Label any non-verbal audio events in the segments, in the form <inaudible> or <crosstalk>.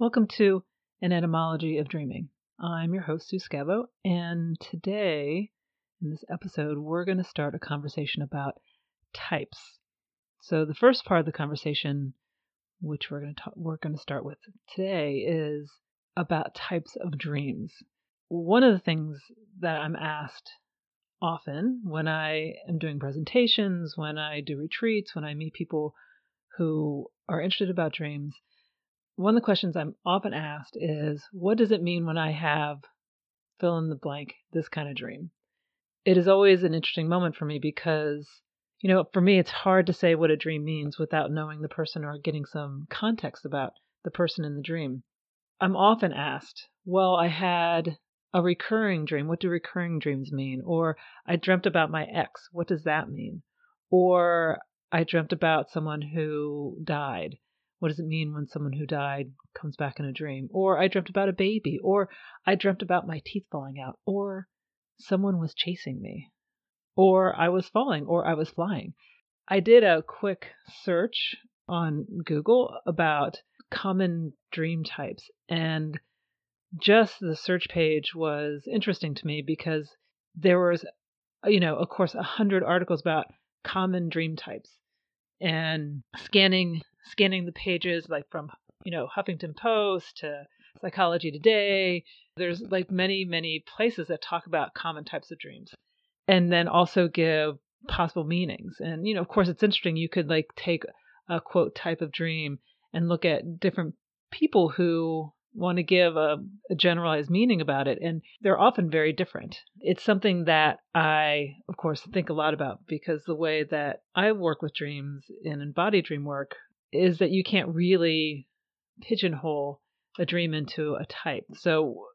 Welcome to An Etymology of Dreaming. I'm your host, Sue Scavo, and today, in this episode, we're going to start a conversation about types. So, the first part of the conversation, which we're going to talk, we're going to start with today, is about types of dreams. One of the things that I'm asked often when I am doing presentations, when I do retreats, when I meet people who are interested about dreams one of the questions I'm often asked is, What does it mean when I have fill in the blank this kind of dream? It is always an interesting moment for me because, you know, for me, it's hard to say what a dream means without knowing the person or getting some context about the person in the dream. I'm often asked, Well, I had a recurring dream. What do recurring dreams mean? Or I dreamt about my ex. What does that mean? Or I dreamt about someone who died what does it mean when someone who died comes back in a dream? Or I dreamt about a baby, or I dreamt about my teeth falling out, or someone was chasing me, or I was falling, or I was flying. I did a quick search on Google about common dream types, and just the search page was interesting to me because there was, you know, of course, a hundred articles about common dream types. And scanning scanning the pages like from you know Huffington Post to Psychology Today. There's like many many places that talk about common types of dreams, and then also give possible meanings. And you know, of course, it's interesting. You could like take a quote type of dream and look at different people who want to give a, a, generalized meaning about it, and they're often very different. It's something that I, of course, think a lot about because the way that I work with dreams in embodied dream work is that you can't really pigeonhole a dream into a type. So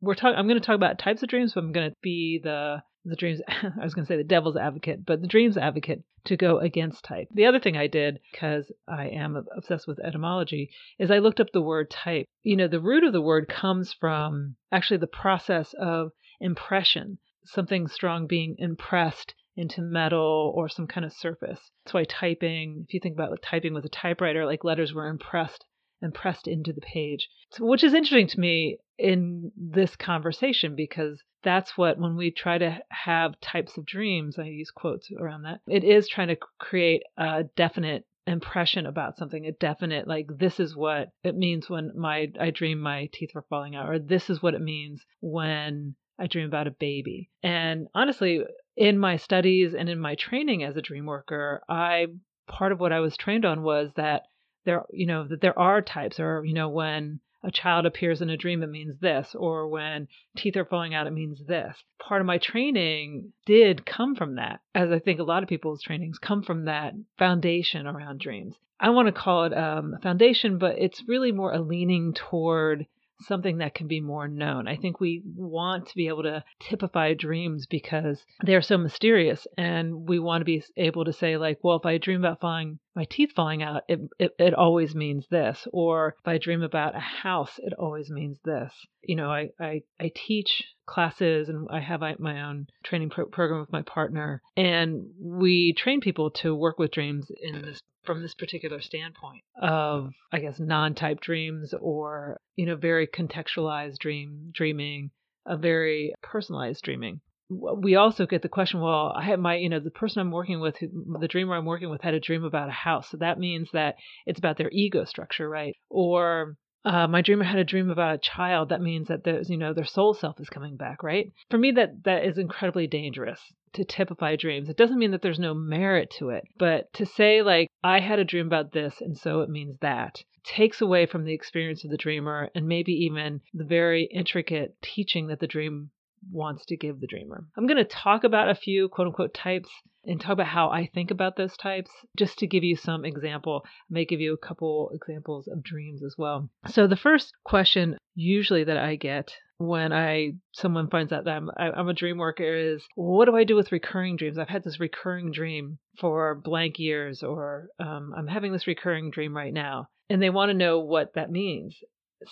we're talking. I'm going to talk about types of dreams, but I'm going to be the the dreams. <laughs> I was going to say the devil's advocate, but the dreams advocate to go against type. The other thing I did because I am obsessed with etymology is I looked up the word type. You know, the root of the word comes from actually the process of impression, something strong being impressed into metal or some kind of surface. That's why typing, if you think about like typing with a typewriter, like letters were impressed and pressed into the page, so, which is interesting to me in this conversation because that's what when we try to have types of dreams, I use quotes around that. It is trying to create a definite impression about something a definite like this is what it means when my i dream my teeth were falling out or this is what it means when I dream about a baby. And honestly, in my studies and in my training as a dream worker, I part of what I was trained on was that there, you know, that there are types, or you know, when a child appears in a dream, it means this, or when teeth are falling out, it means this. Part of my training did come from that, as I think a lot of people's trainings come from that foundation around dreams. I want to call it um, a foundation, but it's really more a leaning toward something that can be more known. I think we want to be able to typify dreams because they're so mysterious and we want to be able to say like, well, if I dream about falling my teeth falling out, it, it, it always means this. Or if I dream about a house, it always means this. You know, I, I, I teach classes and I have my own training pro- program with my partner, and we train people to work with dreams in this from this particular standpoint of i guess non-type dreams or you know very contextualized dream dreaming a very personalized dreaming. We also get the question well i had my you know the person i'm working with the dreamer i'm working with had a dream about a house. So that means that it's about their ego structure right? Or uh, my dreamer had a dream about a child. That means that there's you know their soul self is coming back right? For me that that is incredibly dangerous to typify dreams. It doesn't mean that there's no merit to it but to say like i had a dream about this and so it means that takes away from the experience of the dreamer and maybe even the very intricate teaching that the dream wants to give the dreamer. I'm going to talk about a few quote unquote types and talk about how I think about those types just to give you some example. I may give you a couple examples of dreams as well. So the first question usually that I get when I someone finds out that I'm I'm a dream worker is what do I do with recurring dreams? I've had this recurring dream for blank years, or um, I'm having this recurring dream right now, and they want to know what that means.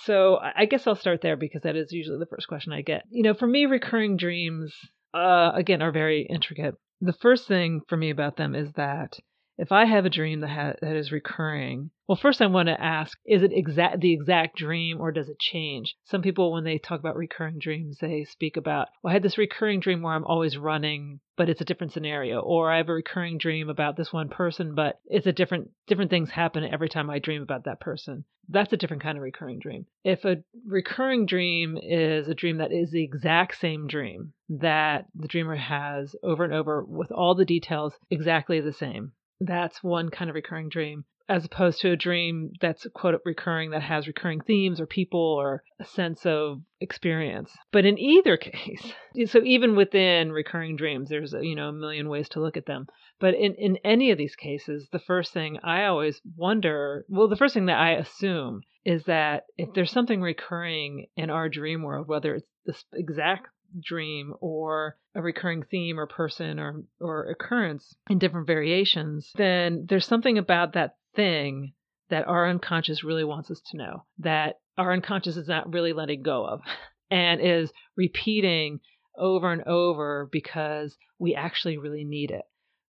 So I guess I'll start there because that is usually the first question I get. You know, for me, recurring dreams, uh, again, are very intricate. The first thing for me about them is that if I have a dream that ha- that is recurring, well, first I want to ask: Is it exact the exact dream, or does it change? Some people, when they talk about recurring dreams, they speak about, "Well, I had this recurring dream where I'm always running, but it's a different scenario," or "I have a recurring dream about this one person, but it's a different different things happen every time I dream about that person." That's a different kind of recurring dream. If a recurring dream is a dream that is the exact same dream that the dreamer has over and over with all the details exactly the same, that's one kind of recurring dream as opposed to a dream that's quote recurring that has recurring themes or people or a sense of experience. But in either <laughs> case, so even within recurring dreams, there's a, you know a million ways to look at them. But in in any of these cases, the first thing I always wonder, well, the first thing that I assume is that if there's something recurring in our dream world, whether it's this exact dream or a recurring theme or person or or occurrence in different variations, then there's something about that thing that our unconscious really wants us to know that our unconscious is not really letting go of <laughs> and is repeating over and over because we actually really need it.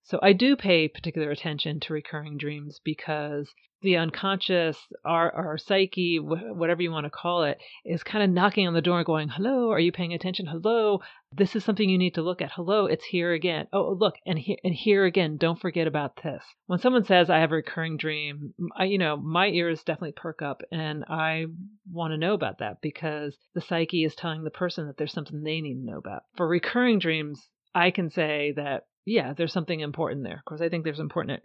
So I do pay particular attention to recurring dreams because the unconscious, our, our psyche, whatever you want to call it, is kind of knocking on the door and going, Hello, are you paying attention? Hello, this is something you need to look at. Hello, it's here again. Oh, look, and here, and here again, don't forget about this. When someone says, I have a recurring dream, I, you know, my ears definitely perk up and I want to know about that because the psyche is telling the person that there's something they need to know about. For recurring dreams, I can say that yeah, there's something important there. Of course, I think there's important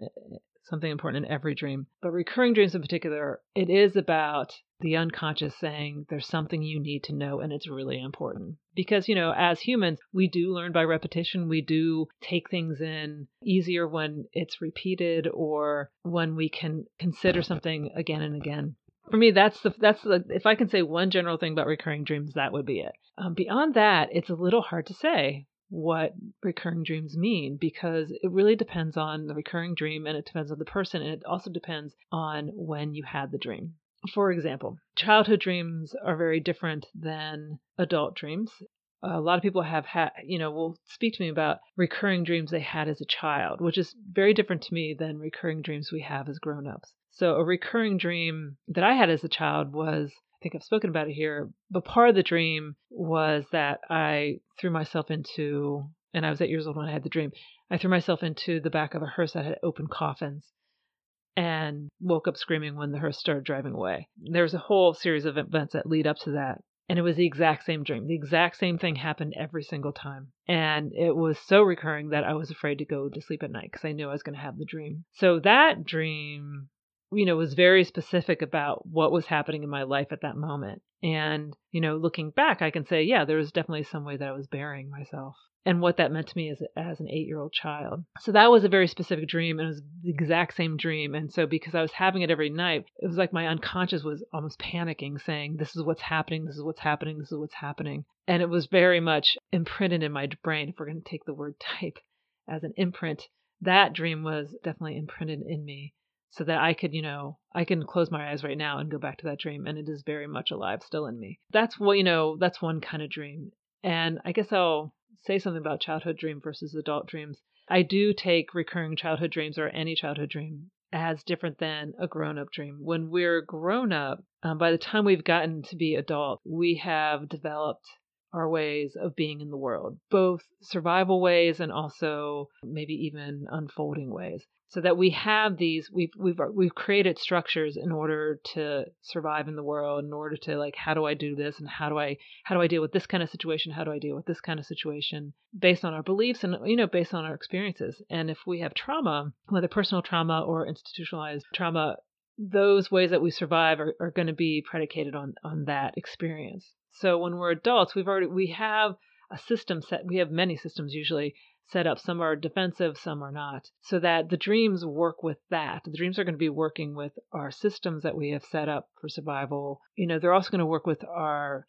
something important in every dream. But recurring dreams in particular, it is about the unconscious saying there's something you need to know and it's really important. Because, you know, as humans, we do learn by repetition. We do take things in easier when it's repeated or when we can consider something again and again. For me, that's the that's the if I can say one general thing about recurring dreams, that would be it. Um, beyond that, it's a little hard to say what recurring dreams mean because it really depends on the recurring dream and it depends on the person and it also depends on when you had the dream. For example, childhood dreams are very different than adult dreams. A lot of people have had, you know, will speak to me about recurring dreams they had as a child, which is very different to me than recurring dreams we have as grown ups. So, a recurring dream that I had as a child was I think I've spoken about it here, but part of the dream was that I threw myself into, and I was eight years old when I had the dream, I threw myself into the back of a hearse that had open coffins and woke up screaming when the hearse started driving away. There's a whole series of events that lead up to that. And it was the exact same dream. The exact same thing happened every single time. And it was so recurring that I was afraid to go to sleep at night because I knew I was going to have the dream. So that dream you know, was very specific about what was happening in my life at that moment. And, you know, looking back, I can say, yeah, there was definitely some way that I was burying myself and what that meant to me as, as an eight year old child. So that was a very specific dream and it was the exact same dream. And so because I was having it every night, it was like my unconscious was almost panicking, saying, this is what's happening, this is what's happening, this is what's happening. And it was very much imprinted in my brain, if we're going to take the word type as an imprint. That dream was definitely imprinted in me so that I could, you know, I can close my eyes right now and go back to that dream and it is very much alive still in me. That's what, you know, that's one kind of dream. And I guess I'll say something about childhood dream versus adult dreams. I do take recurring childhood dreams or any childhood dream as different than a grown up dream. When we're grown up, um, by the time we've gotten to be adult, we have developed our ways of being in the world, both survival ways and also maybe even unfolding ways so that we have these we've we've we've created structures in order to survive in the world in order to like how do i do this and how do i how do i deal with this kind of situation? How do i deal with this kind of situation? Based on our beliefs and you know based on our experiences. And if we have trauma whether personal trauma or institutionalized trauma those ways that we survive are, are going to be predicated on on that experience. So when we're adults we've already we have a system set we have many systems usually set up. Some are defensive, some are not. So that the dreams work with that. The dreams are going to be working with our systems that we have set up for survival. You know, they're also going to work with our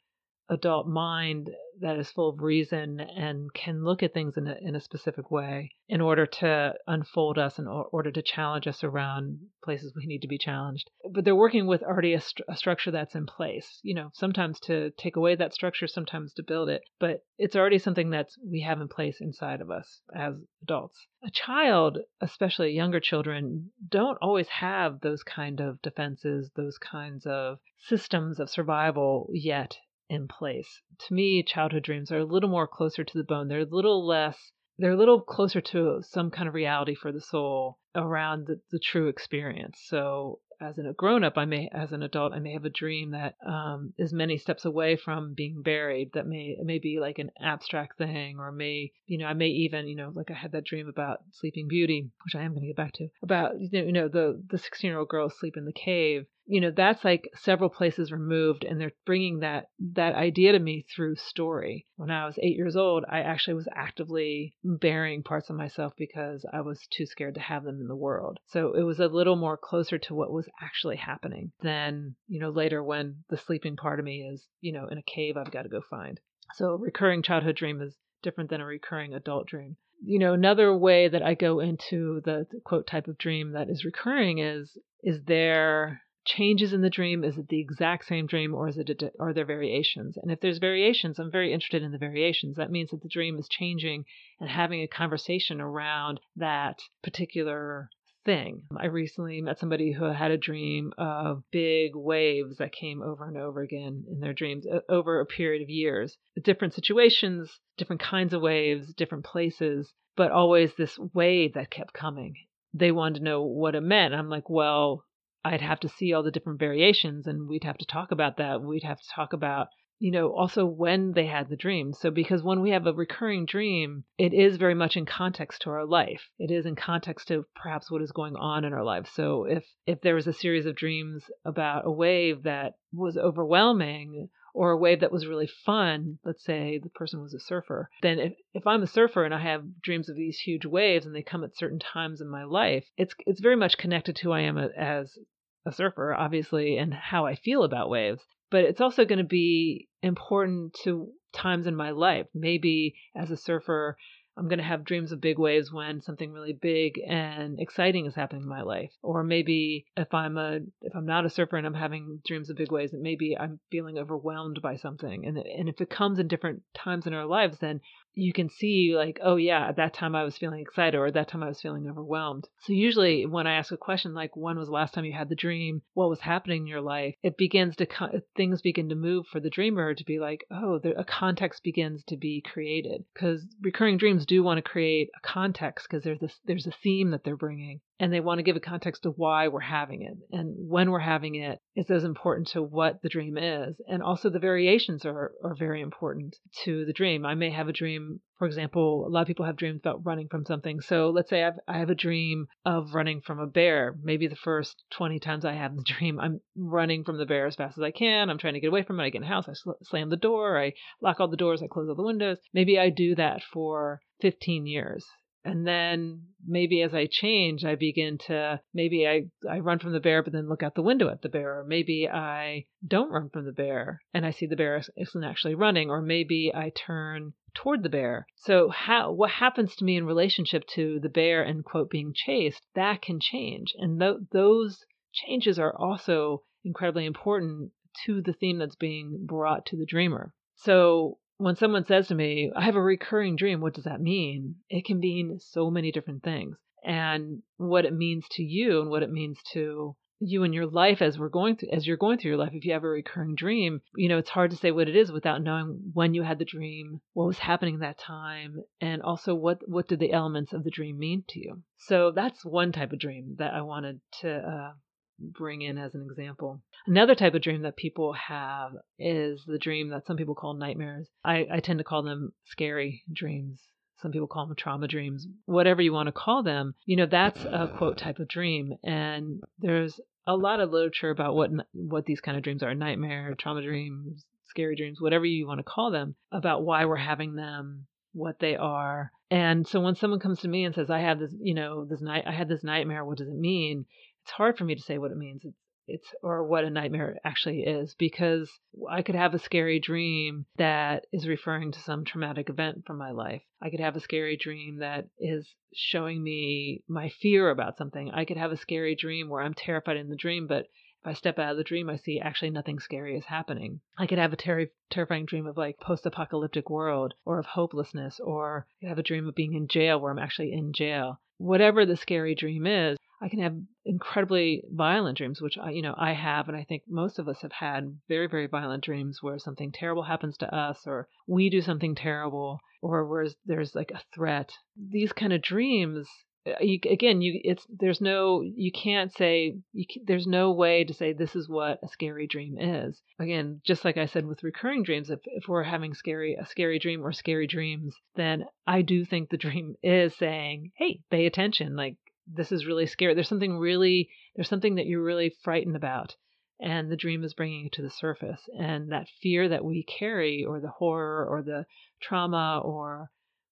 adult mind that is full of reason and can look at things in a, in a specific way in order to unfold us in order to challenge us around places we need to be challenged. But they're working with already a, st- a structure that's in place, you know, sometimes to take away that structure, sometimes to build it, but it's already something that we have in place inside of us as adults. A child, especially younger children, don't always have those kind of defenses, those kinds of systems of survival yet in place. To me, childhood dreams are a little more closer to the bone. They're a little less, they're a little closer to some kind of reality for the soul around the, the true experience. So as a grown up, I may, as an adult, I may have a dream that um, is many steps away from being buried. That may it may be like an abstract thing, or may you know I may even you know like I had that dream about Sleeping Beauty, which I am going to get back to about you know the the 16 year old girl asleep in the cave, you know that's like several places removed and they're bringing that that idea to me through story. When i was eight years old i actually was actively burying parts of myself because i was too scared to have them in the world. So it was a little more closer to what was actually happening than you know later when the sleeping part of me is you know in a cave i've got to go find. So a recurring childhood dream is different than a recurring adult dream. You know another way that i go into the quote type of dream that is recurring is is there changes in the dream? Is it the exact same dream or is it a, are there variations? And if there's variations, I'm very interested in the variations. That means that the dream is changing and having a conversation around that particular thing. I recently met somebody who had a dream of big waves that came over and over again in their dreams over a period of years. Different situations, different kinds of waves, different places, but always this wave that kept coming. They wanted to know what it meant. I'm like, well, I'd have to see all the different variations and we'd have to talk about that. We'd have to talk about, you know, also when they had the dream. So, because when we have a recurring dream, it is very much in context to our life. It is in context to perhaps what is going on in our life. So, if, if there was a series of dreams about a wave that was overwhelming or a wave that was really fun, let's say the person was a surfer, then if, if I'm a surfer and I have dreams of these huge waves and they come at certain times in my life, it's it's very much connected to who I am as a surfer, obviously, and how I feel about waves. But it's also going to be important to times in my life. Maybe as a surfer, I'm going to have dreams of big waves when something really big and exciting is happening in my life. Or maybe if I'm a if I'm not a surfer and I'm having dreams of big waves, it maybe I'm feeling overwhelmed by something. And and if it comes in different times in our lives, then you can see like, oh yeah, at that time I was feeling excited or at that time I was feeling overwhelmed. So usually when I ask a question like when was the last time you had the dream? What was happening in your life? It begins to things begin to move for the dreamer to be like, oh, there, a context begins to be created because recurring dreams do want to create a context because there's this there's a theme that they're bringing and they want to give a context to why we're having it and when we're having it is as important to what the dream is and also the variations are are very important to the dream i may have a dream for example a lot of people have dreams about running from something. So let's say I've, i have a dream of running from a bear. Maybe the first 20 times i have the <laughs> dream i'm running from the bear as fast as i can. I'm trying to get away from it. I get in the house i sl- slam the door i lock all the doors i close all the windows. Maybe i do that for 15 years and then maybe as I change, I begin to maybe I, I run from the bear, but then look out the window at the bear. Or maybe I don't run from the bear and I see the bear isn't actually running. Or maybe I turn toward the bear. So how what happens to me in relationship to the bear and quote being chased, that can change. And th- those changes are also incredibly important to the theme that's being brought to the dreamer. So when someone says to me, I have a recurring dream, what does that mean? It can mean so many different things. And what it means to you and what it means to you in your life as we're going through as you're going through your life if you have a recurring dream you know it's hard to say what it is without knowing when you had the dream what was happening that time and also what what did the elements of the dream mean to you so that's one type of dream that i wanted to uh, bring in as an example. Another type of dream that people have is the dream that some people call nightmares. I, I tend to call them scary dreams. Some people call them trauma dreams, whatever you want to call them. You know, that's a quote type of dream. And there's a lot of literature about what what these kind of dreams are nightmare, trauma dreams, scary dreams, whatever you want to call them, about why we're having them, what they are. And so when someone comes to me and says, I have this, you know, this night, I had this nightmare, what does it mean? It's hard for me to say what it means. It's it's or what a nightmare actually is because I could have a scary dream that is referring to some traumatic event from my life. I could have a scary dream that is showing me my fear about something. I could have a scary dream where I'm terrified in the dream, but if I step out of the dream, I see actually nothing scary is happening. I could have a ter- terrifying dream of like post-apocalyptic world or of hopelessness, or I could have a dream of being in jail where I'm actually in jail. Whatever the scary dream is, I can have incredibly violent dreams, which I, you know, I have, and I think most of us have had very, very violent dreams where something terrible happens to us, or we do something terrible, or where there's like a threat. These kind of dreams uh, you, again you it's there's no you can't say you can, there's no way to say this is what a scary dream is again just like i said with recurring dreams if, if we're having scary a scary dream or scary dreams then i do think the <laughs> dream is saying hey pay attention like this is really scary there's something really there's something that you're really frightened about and the dream is bringing it to the surface and that fear that we carry or the horror or the trauma or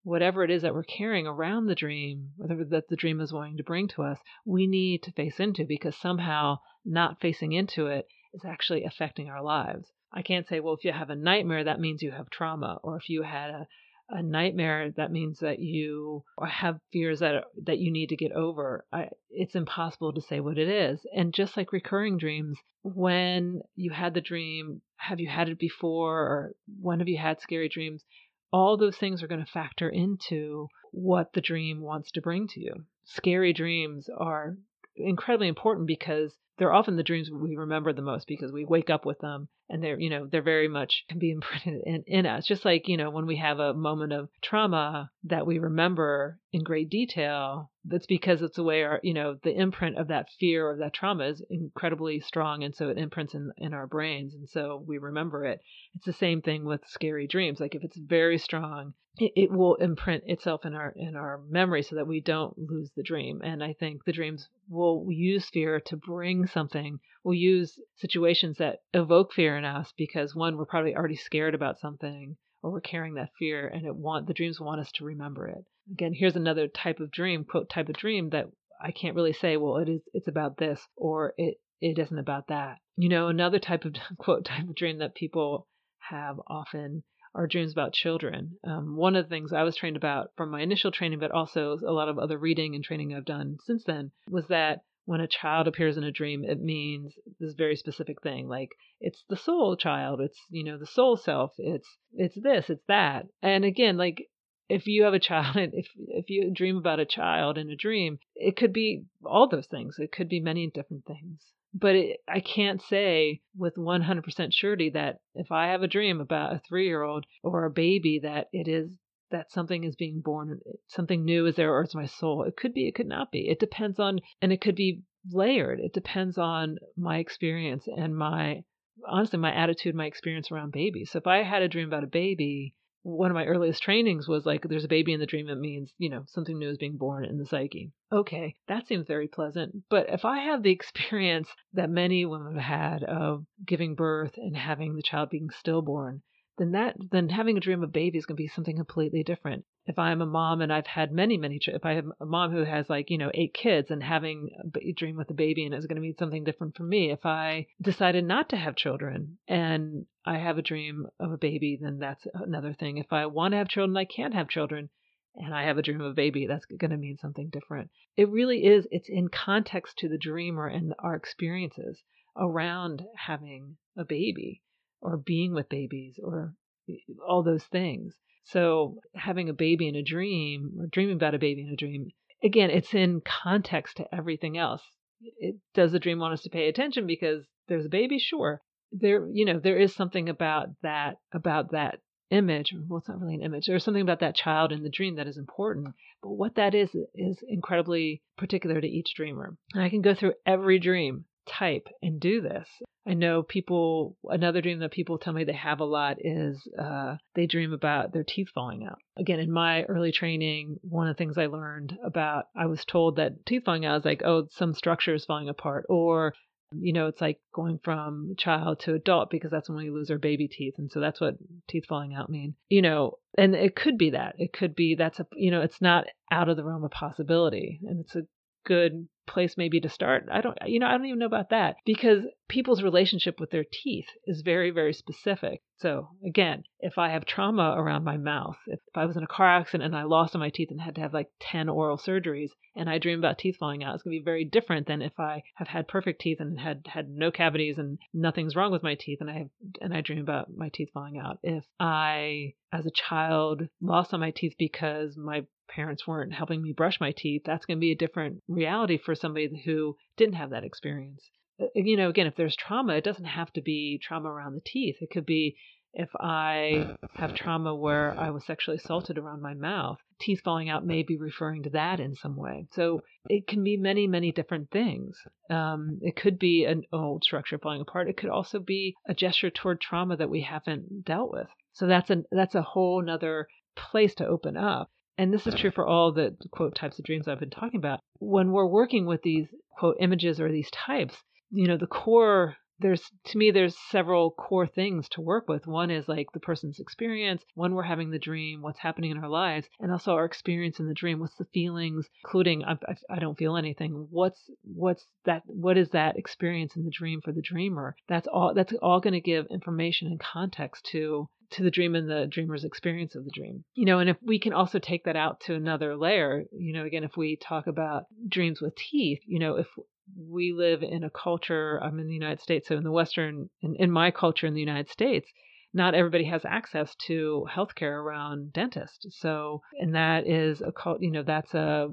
whatever it is that we're carrying around the dream, whatever that the dream is wanting to bring to us, we need to face into because somehow not facing into it is actually affecting our lives. I can't say, well, if you have a nightmare, that means you have trauma, or if you had a, a nightmare, that means that you have fears that that you need to get over. I, it's impossible to say what it is. And just like recurring dreams, when you had the dream, have you had it before, or when have you had scary dreams? all those things are going to factor into what the dream wants to bring to you. Scary dreams are incredibly important because they're often the dreams we remember the most because we wake up with them and they're you know they're very much <laughs> can be imprinted in, in us. Just like you know when we have a moment of trauma that we remember in great detail that's because it's the way our you know the imprint of that fear or that trauma is incredibly strong and so it imprints in, in our brains and so we remember it. It's the same thing with scary dreams. Like if it's very strong it, it will imprint itself in our in our memory so that we don't lose the dream. And i think the dreams will use fear to bring something we'll use situations that evoke fear in us because one we're probably already scared about something or we're carrying that fear and it want the dreams want us to remember it again here's another type of dream quote type of dream that i can't really say well it is it's about this or it it isn't about that you know another type of <laughs> quote type of dream that people have often are dreams about children. Um, one of the things I was trained about from my initial training, but also a lot of other reading and training I've done since then, was that when a child appears in a dream, it means this very specific thing. Like it's the soul child, it's you know the soul self, it's it's this, it's that. And again, like if you have a child, <laughs> if if you dream about a child in a dream, it could be all those things. It could be many different things but it, I can't say with 100% surety that if I have a dream about a three year old or a baby, that it is that something is being born, something new is there, or it's my soul. It could be, it could not be. It depends on, and it could be layered. It depends on my experience and my, honestly, my attitude, my experience around babies. So if I had a dream about a baby, one of my earliest trainings was like there's a baby in the dream that means you know something new is being born in the psyche okay that seems very pleasant but if i have the <laughs> experience that many women have had of giving birth and having the child being stillborn then that then having a dream of baby is going to be something completely different. If I'm a mom and I've had many many if I have a mom who has like you know eight kids and having a dream with a baby and it's going to mean something different for me. If I decided not to have children and I have a dream of a baby, then that's another thing. If I want to have children, I can't have children and I have a dream of a baby, that's going to mean something different. It really is, it's in context to the dreamer and our experiences around having a baby or being with babies or eh, all those things. So having a baby in a dream or dreaming about a baby in a dream, again, it's in context to everything else. It, does the dream want us to pay attention because there's a baby? Sure. There, you know, there is something about that, about that image. Well, it's not really an image. There's something about that child in the dream that is important. But what that is, is incredibly particular to each dreamer. And I can go through every dream type and do this. I know people, another dream that people tell me they have a lot is uh, they dream about their teeth falling out. Again, in my early training, one of the things I learned about, I was told that teeth falling out is like, oh, some structure is falling apart, or you know, it's like going from child to adult because that's when we lose our baby teeth. And so that's what teeth falling out mean. You know, and it could be that. It could be that's a, you know, it's not out of the realm of possibility. And it's a good place maybe to start. I don't, you know, I don't even know about that because people's relationship with their teeth is very, very specific. So again, if I have trauma around my mouth, if I was in a car accident and I lost my teeth and had to have like 10 oral surgeries and I dream about teeth falling out, it's going to be very different than if I have had perfect teeth and had had no cavities and nothing's wrong with my teeth and I have, and I dream about my teeth falling out. If I, as a child, lost all my teeth because my parents weren't helping me brush my teeth, that's going to be a different reality for somebody who didn't have that experience. Uh, you know, again, if there's trauma, it doesn't have to be trauma around the teeth. It could be if I have trauma where I was sexually assaulted around my mouth, teeth falling out may be referring to that in some way. So it can be many, many different things. Um, it could be an old structure falling apart. It could also be a gesture toward trauma that we haven't dealt with. So that's a that's a whole nother place to open up and this is true for all the quote types of dreams I've been talking about. When we're working with these quote images or these types, you know, the core there's to me there's several core things to work with. One is like the person's experience when we're having the dream what's happening in our lives and also our experience in the dream. What's the feelings including I, I, don't feel anything. What's what's that what is that experience in the dream for the dreamer? That's all that's all going to give information and context to to the dream and the dreamer's experience of the dream. You know, and if we can also take that out to another layer, you know, again, if we talk about dreams with teeth, you know, if we live in a culture, I'm in the United States, so in the Western, in, in my culture in the United States, not everybody has access to healthcare around dentists. So, and that is a cult, you know, that's a,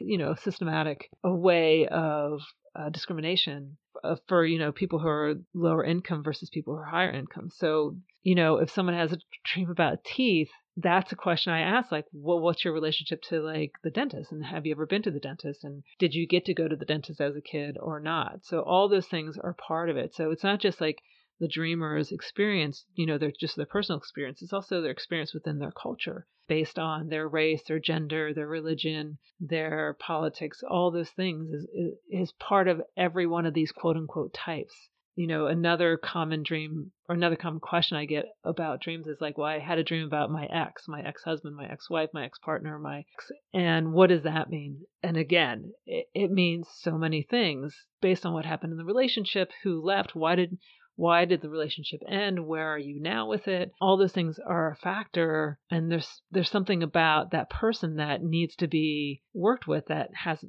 you know, systematic a way of uh, discrimination uh, for you know people who are lower income versus people who are higher income. So you know if someone has a dream about teeth, that's a question I ask like, well, what's your relationship to like the dentist, and have you ever been to the dentist, and did you get to go to the dentist as a kid or not? So all those things are part of it. So it's not just like the dreamer's experience, you know, they're just their personal experience. It's also their experience within their culture based on their race, their gender, their religion, their politics, all those things is, is part of every one of these quote unquote types. You know, another common dream or another common question I get about dreams is like, well, I had a dream about my ex, my ex husband, my ex wife, my ex partner, my ex, and what does that mean? And again, it, it means so many things based on what happened in the relationship, who left, why did why did the relationship end? Where are you now with it? All those things are a factor and there's there's something about that person that needs to be worked with that has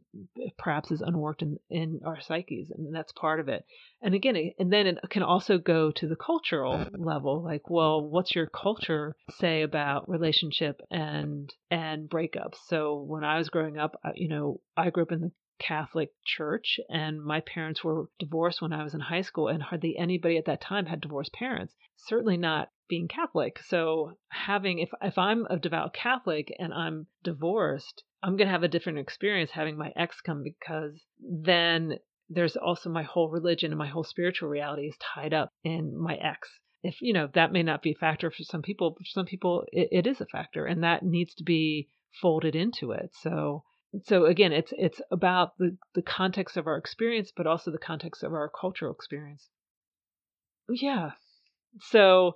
perhaps is unworked in, in our psyches and that's part of it. And again, and then it can also go to the cultural level like, well, what's your culture say about relationship and and breakups? So when I was growing up, you know, I grew up in the Catholic church, and my parents were divorced when I was in high school, and hardly anybody at that time had divorced parents. Certainly not being Catholic. So having if if I'm a devout Catholic and I'm divorced, I'm going to have a different experience having my ex come because then there's also my whole religion and my whole spiritual reality is tied up in my ex. If you know that may not be a factor for some people, but for some people it, it is a factor, and that needs to be folded into it. So so again, it's it's about the, the context of our experience, but also the context of our cultural experience. Yeah. So,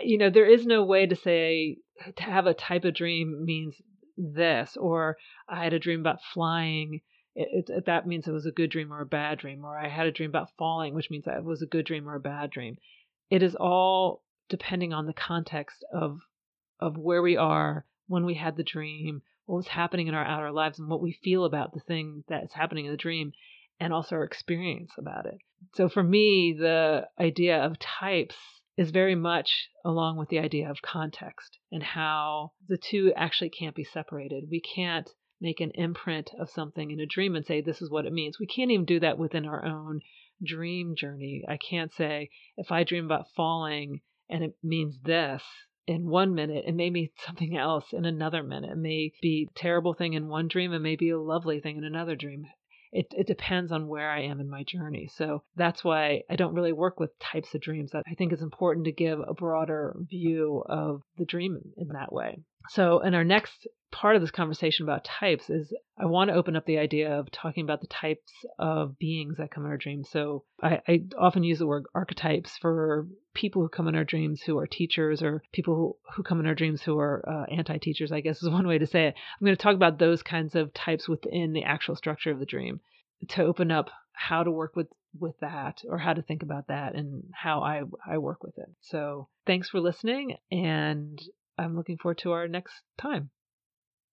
you know, there is no way to say to have a type of dream means this, or I had a dream about flying. It, it, that means it was a good dream or a bad dream, or I had a dream about falling, which means that it was a good dream or a bad dream. It is all depending on the context of of where we are when we had the dream, what was happening in our outer lives and what we feel about the thing that's happening in the dream and also our experience about it. So for me, the idea of types is very much along with the idea of context and how the two actually can't be separated. We can't make an imprint of something in a dream and say this is what it means. We can't even do that within our own dream journey. I can't say if I dream about falling and it means this, in one minute, it may mean <laughs> something else in another minute. It may be a terrible thing in one dream, it may be a lovely thing in another dream. It, it depends on where I am in my journey. So that's why I don't really work with types of dreams. That I think it's important to give a broader view of the dream in that way. So, in our next part of this conversation about types is I want to open up the idea of talking about the types of beings that come in our dreams. So I, I often use the word archetypes for people who come in our dreams who are teachers or people who, who come in our dreams who are uh, anti teachers, I guess is <laughs> one way to say it. I'm going to talk about those kinds of types within the actual structure of the dream to open up how to work with with that or how to think about that and how I I work with it. So, thanks for listening and I'm looking forward to our next time.